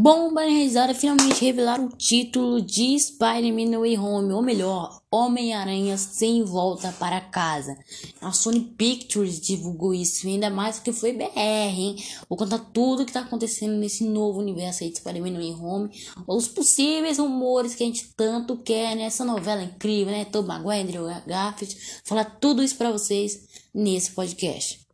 Bomba risada finalmente revelaram o título de Spider-Man No Way Home, ou melhor, Homem-Aranha sem volta para casa. A Sony Pictures divulgou isso, ainda mais porque foi BR, hein? Vou contar tudo o que tá acontecendo nesse novo universo aí de Spider-Man No Way Home, os possíveis rumores que a gente tanto quer nessa novela incrível, né? Tom Maguire, Andrew Garfield, falar tudo isso para vocês nesse podcast.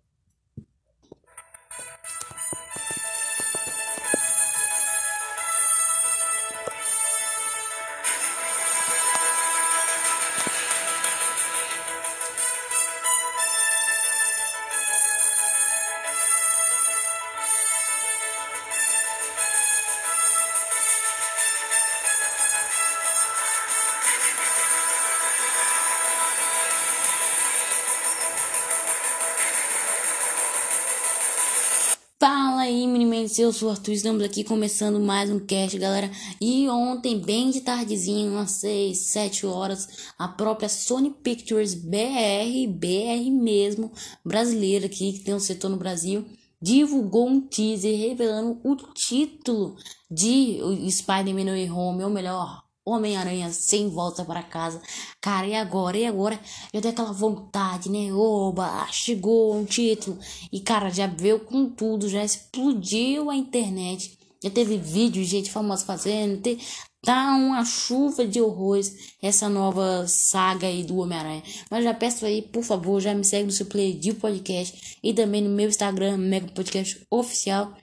Meninos, eu sou o Arthur, estamos aqui começando mais um cast, galera. E ontem, bem de tardezinho, umas 6, 7 horas, a própria Sony Pictures BR, BR mesmo, brasileira aqui, que tem um setor no Brasil, divulgou um teaser revelando o título de Spider-Man No Home, ou melhor, Homem-Aranha sem volta para casa. Cara, e agora? E agora? Eu tenho aquela vontade, né? Oba, chegou um título. E, cara, já veio com tudo, já explodiu a internet. Já teve vídeo de gente famosa fazendo. Te... Tá uma chuva de horrores essa nova saga aí do Homem-Aranha. Mas já peço aí, por favor, já me segue no seu player de podcast e também no meu Instagram, Mega Podcast Oficial.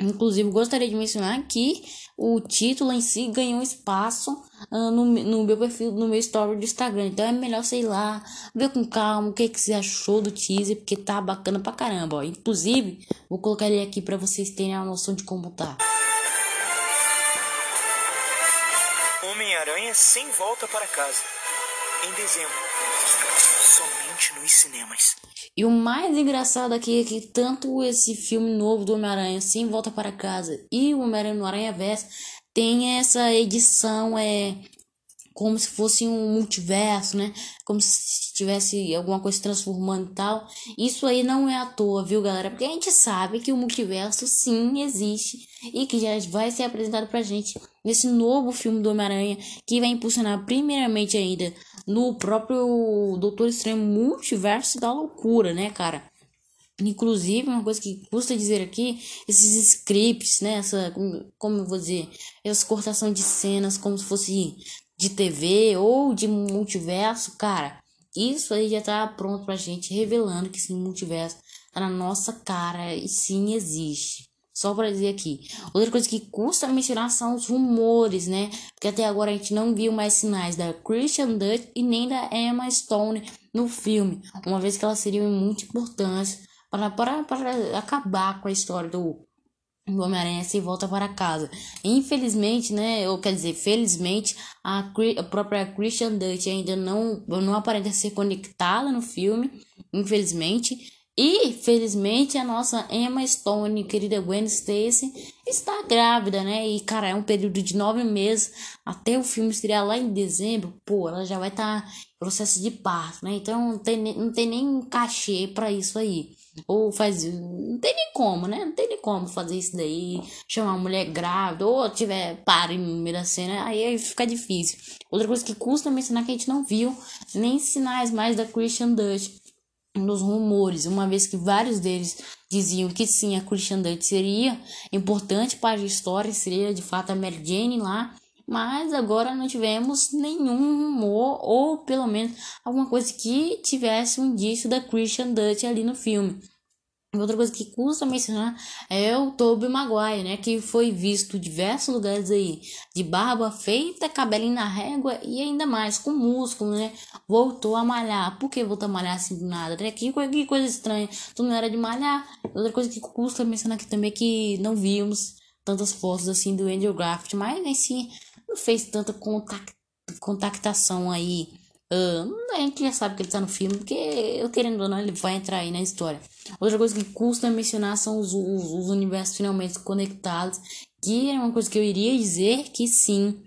Inclusive, gostaria de mencionar que o título em si ganhou espaço uh, no, no meu perfil, no meu story do Instagram. Então é melhor, sei lá, ver com calma o que, que você achou do teaser, porque tá bacana pra caramba. Ó. Inclusive, vou colocar ele aqui para vocês terem a noção de como tá. Homem-Aranha sem volta para casa. Em dezembro. Somente nos cinemas. E o mais engraçado aqui é que tanto esse filme novo do Homem-Aranha, Sem Volta para Casa, e o Homem-Aranha no Aranha Verso, tem essa edição é como se fosse um multiverso, né? Como se tivesse alguma coisa transformando e tal. Isso aí não é à toa, viu, galera? Porque a gente sabe que o multiverso sim existe e que já vai ser apresentado pra gente nesse novo filme do Homem-Aranha, que vai impulsionar primeiramente ainda no próprio Doutor Estranho Multiverso da Loucura, né, cara? Inclusive, uma coisa que custa dizer aqui, esses scripts, né? Essa, como eu vou dizer, essa cortação de cenas como se fosse de TV ou de multiverso, cara, isso aí já tá pronto pra gente, revelando que esse multiverso tá na nossa cara e sim existe. Só para dizer aqui. Outra coisa que custa mencionar são os rumores, né? Porque até agora a gente não viu mais sinais da Christian Dutch e nem da Emma Stone no filme, uma vez que elas seriam muito importantes para, para acabar com a história do o Homem-Aranha se volta para casa. Infelizmente, né, ou quer dizer, felizmente, a, a própria Christian Dutch ainda não, não aparenta ser conectada no filme, infelizmente. E, felizmente, a nossa Emma Stone, querida Gwen Stacy, está grávida, né? E, cara, é um período de nove meses até o filme estrear lá em dezembro. Pô, ela já vai estar tá em processo de parto, né? Então, não tem, não tem nem cachê para isso aí. Ou faz. Não tem nem como, né? Não tem como fazer isso daí. Chamar uma mulher grávida. Ou tiver pare meio da cena. Aí fica difícil. Outra coisa que custa mencionar que a gente não viu nem sinais mais da Christian Dutch nos rumores, uma vez que vários deles diziam que sim, a Christian Dutch seria importante para a história, seria de fato a Mary Jane lá, mas agora não tivemos nenhum rumor, ou pelo menos alguma coisa que tivesse um indício da Christian Dutch ali no filme. Outra coisa que custa mencionar é o Tobey Maguire, né? Que foi visto em diversos lugares aí, de barba feita, cabelinho na régua e ainda mais com músculo, né? Voltou a malhar. Por que voltou a malhar assim do nada? Né? Que, que coisa estranha. Tu não era de malhar. Outra coisa que custa mencionar aqui também é que não vimos tantas fotos assim do Andrew Graft, mas assim não fez tanta contact, contactação aí. Uh, a gente já sabe que ele tá no filme, porque eu querendo ou não, ele vai entrar aí na história. Outra coisa que custa mencionar são os, os, os universos finalmente conectados, que é uma coisa que eu iria dizer que sim,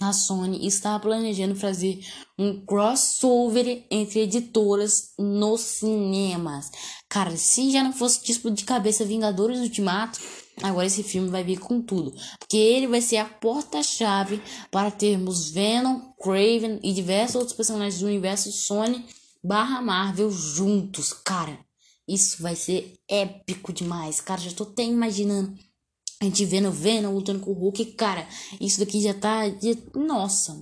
a Sony está planejando fazer um crossover entre editoras nos cinemas. Cara, se já não fosse tipo de cabeça Vingadores Ultimato, Agora esse filme vai vir com tudo, porque ele vai ser a porta-chave para termos Venom, Craven e diversos outros personagens do universo Sony barra Marvel juntos, cara. Isso vai ser épico demais, cara. Já tô até imaginando a gente vendo Venom lutando com o Hulk, cara, isso daqui já tá. Nossa,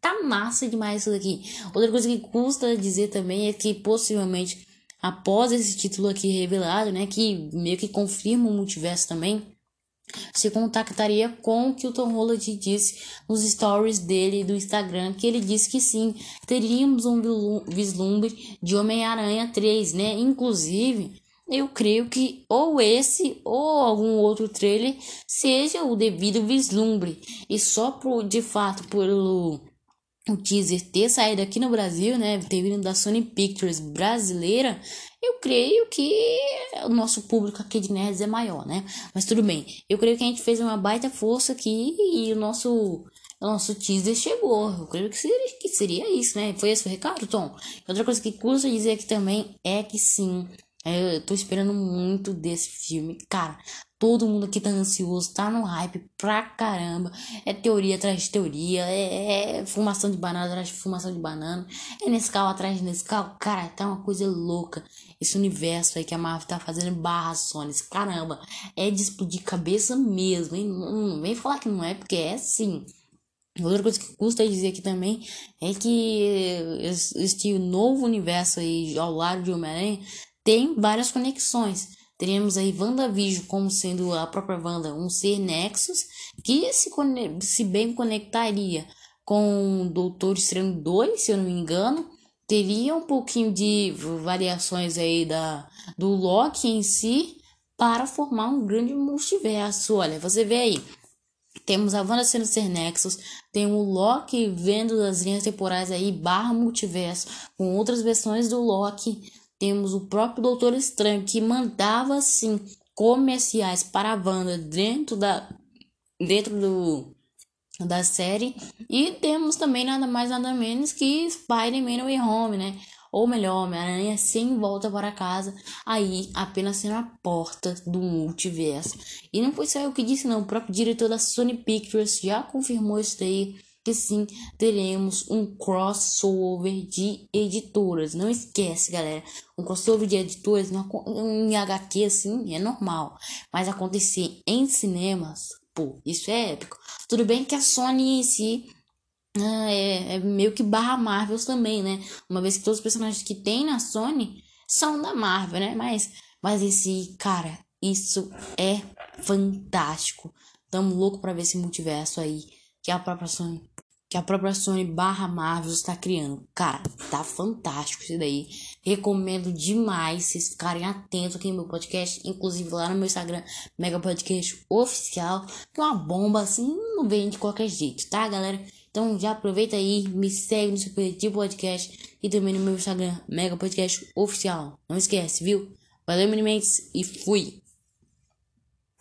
tá massa demais isso daqui. Outra coisa que custa dizer também é que possivelmente após esse título aqui revelado, né, que meio que confirma o multiverso também, se contactaria com o que o Tom Holland disse nos stories dele do Instagram, que ele disse que sim, teríamos um vislumbre de Homem-Aranha 3, né? Inclusive, eu creio que ou esse ou algum outro trailer seja o devido vislumbre. E só por, de fato, pelo o teaser ter saído aqui no Brasil, né, ter vindo da Sony Pictures brasileira, eu creio que o nosso público aqui de nerds é maior, né? Mas tudo bem. Eu creio que a gente fez uma baita força aqui e o nosso nosso teaser chegou. Eu creio que seria, que seria isso, né? Foi esse o recado, Tom? Outra coisa que custa dizer aqui também é que sim, eu tô esperando muito desse filme. Cara, todo mundo aqui tá ansioso, tá no hype pra caramba. É teoria atrás de teoria, é, é fumação de banana atrás de fumação de banana, é Nescau atrás de Nescau. Cara, tá uma coisa louca. Esse universo aí que a Marvel tá fazendo barra Sony. Caramba, é de explodir cabeça mesmo, hein? Não vem falar que não é, porque é sim. Outra coisa que custa dizer aqui também é que este novo universo aí ao lado de Homem-Aranha tem várias conexões. Teríamos aí WandaVision como sendo a própria Wanda um ser Nexus que se, se bem conectaria com Doutor Estranho 2, se eu não me engano. Teria um pouquinho de variações aí da, do Loki em si para formar um grande multiverso. Olha, você vê aí. Temos a Wanda sendo ser Nexus, tem o Loki vendo as linhas temporais aí, barra multiverso, com outras versões do Loki temos o próprio Doutor Estranho que mandava assim comerciais para a Wanda dentro da dentro do da série e temos também nada mais nada menos que Spider-Man Way Home, né? Ou melhor, Homem-Aranha sem volta para casa, aí apenas sendo a porta do multiverso. E não foi só eu que disse, não. O próprio diretor da Sony Pictures já confirmou isso daí que sim teremos um crossover de editoras. Não esquece, galera. Um crossover de editoras em HQ assim é normal, mas acontecer em cinemas, pô, isso é épico. Tudo bem que a Sony em si ah, é, é meio que barra Marvel também, né? Uma vez que todos os personagens que tem na Sony são da Marvel, né? Mas, mas esse, cara, isso é fantástico. Tamo louco pra ver esse multiverso aí que a própria Sony que a própria Sony barra Marvel está criando. Cara, tá fantástico isso daí. Recomendo demais vocês ficarem atentos aqui no meu podcast, inclusive lá no meu Instagram, Mega Podcast Oficial, que é uma bomba assim, não vem de qualquer jeito, tá, galera? Então já aproveita aí, me segue no seu de podcast e também no meu Instagram, Mega Podcast Oficial. Não esquece, viu? Valeu, Minimates, e fui!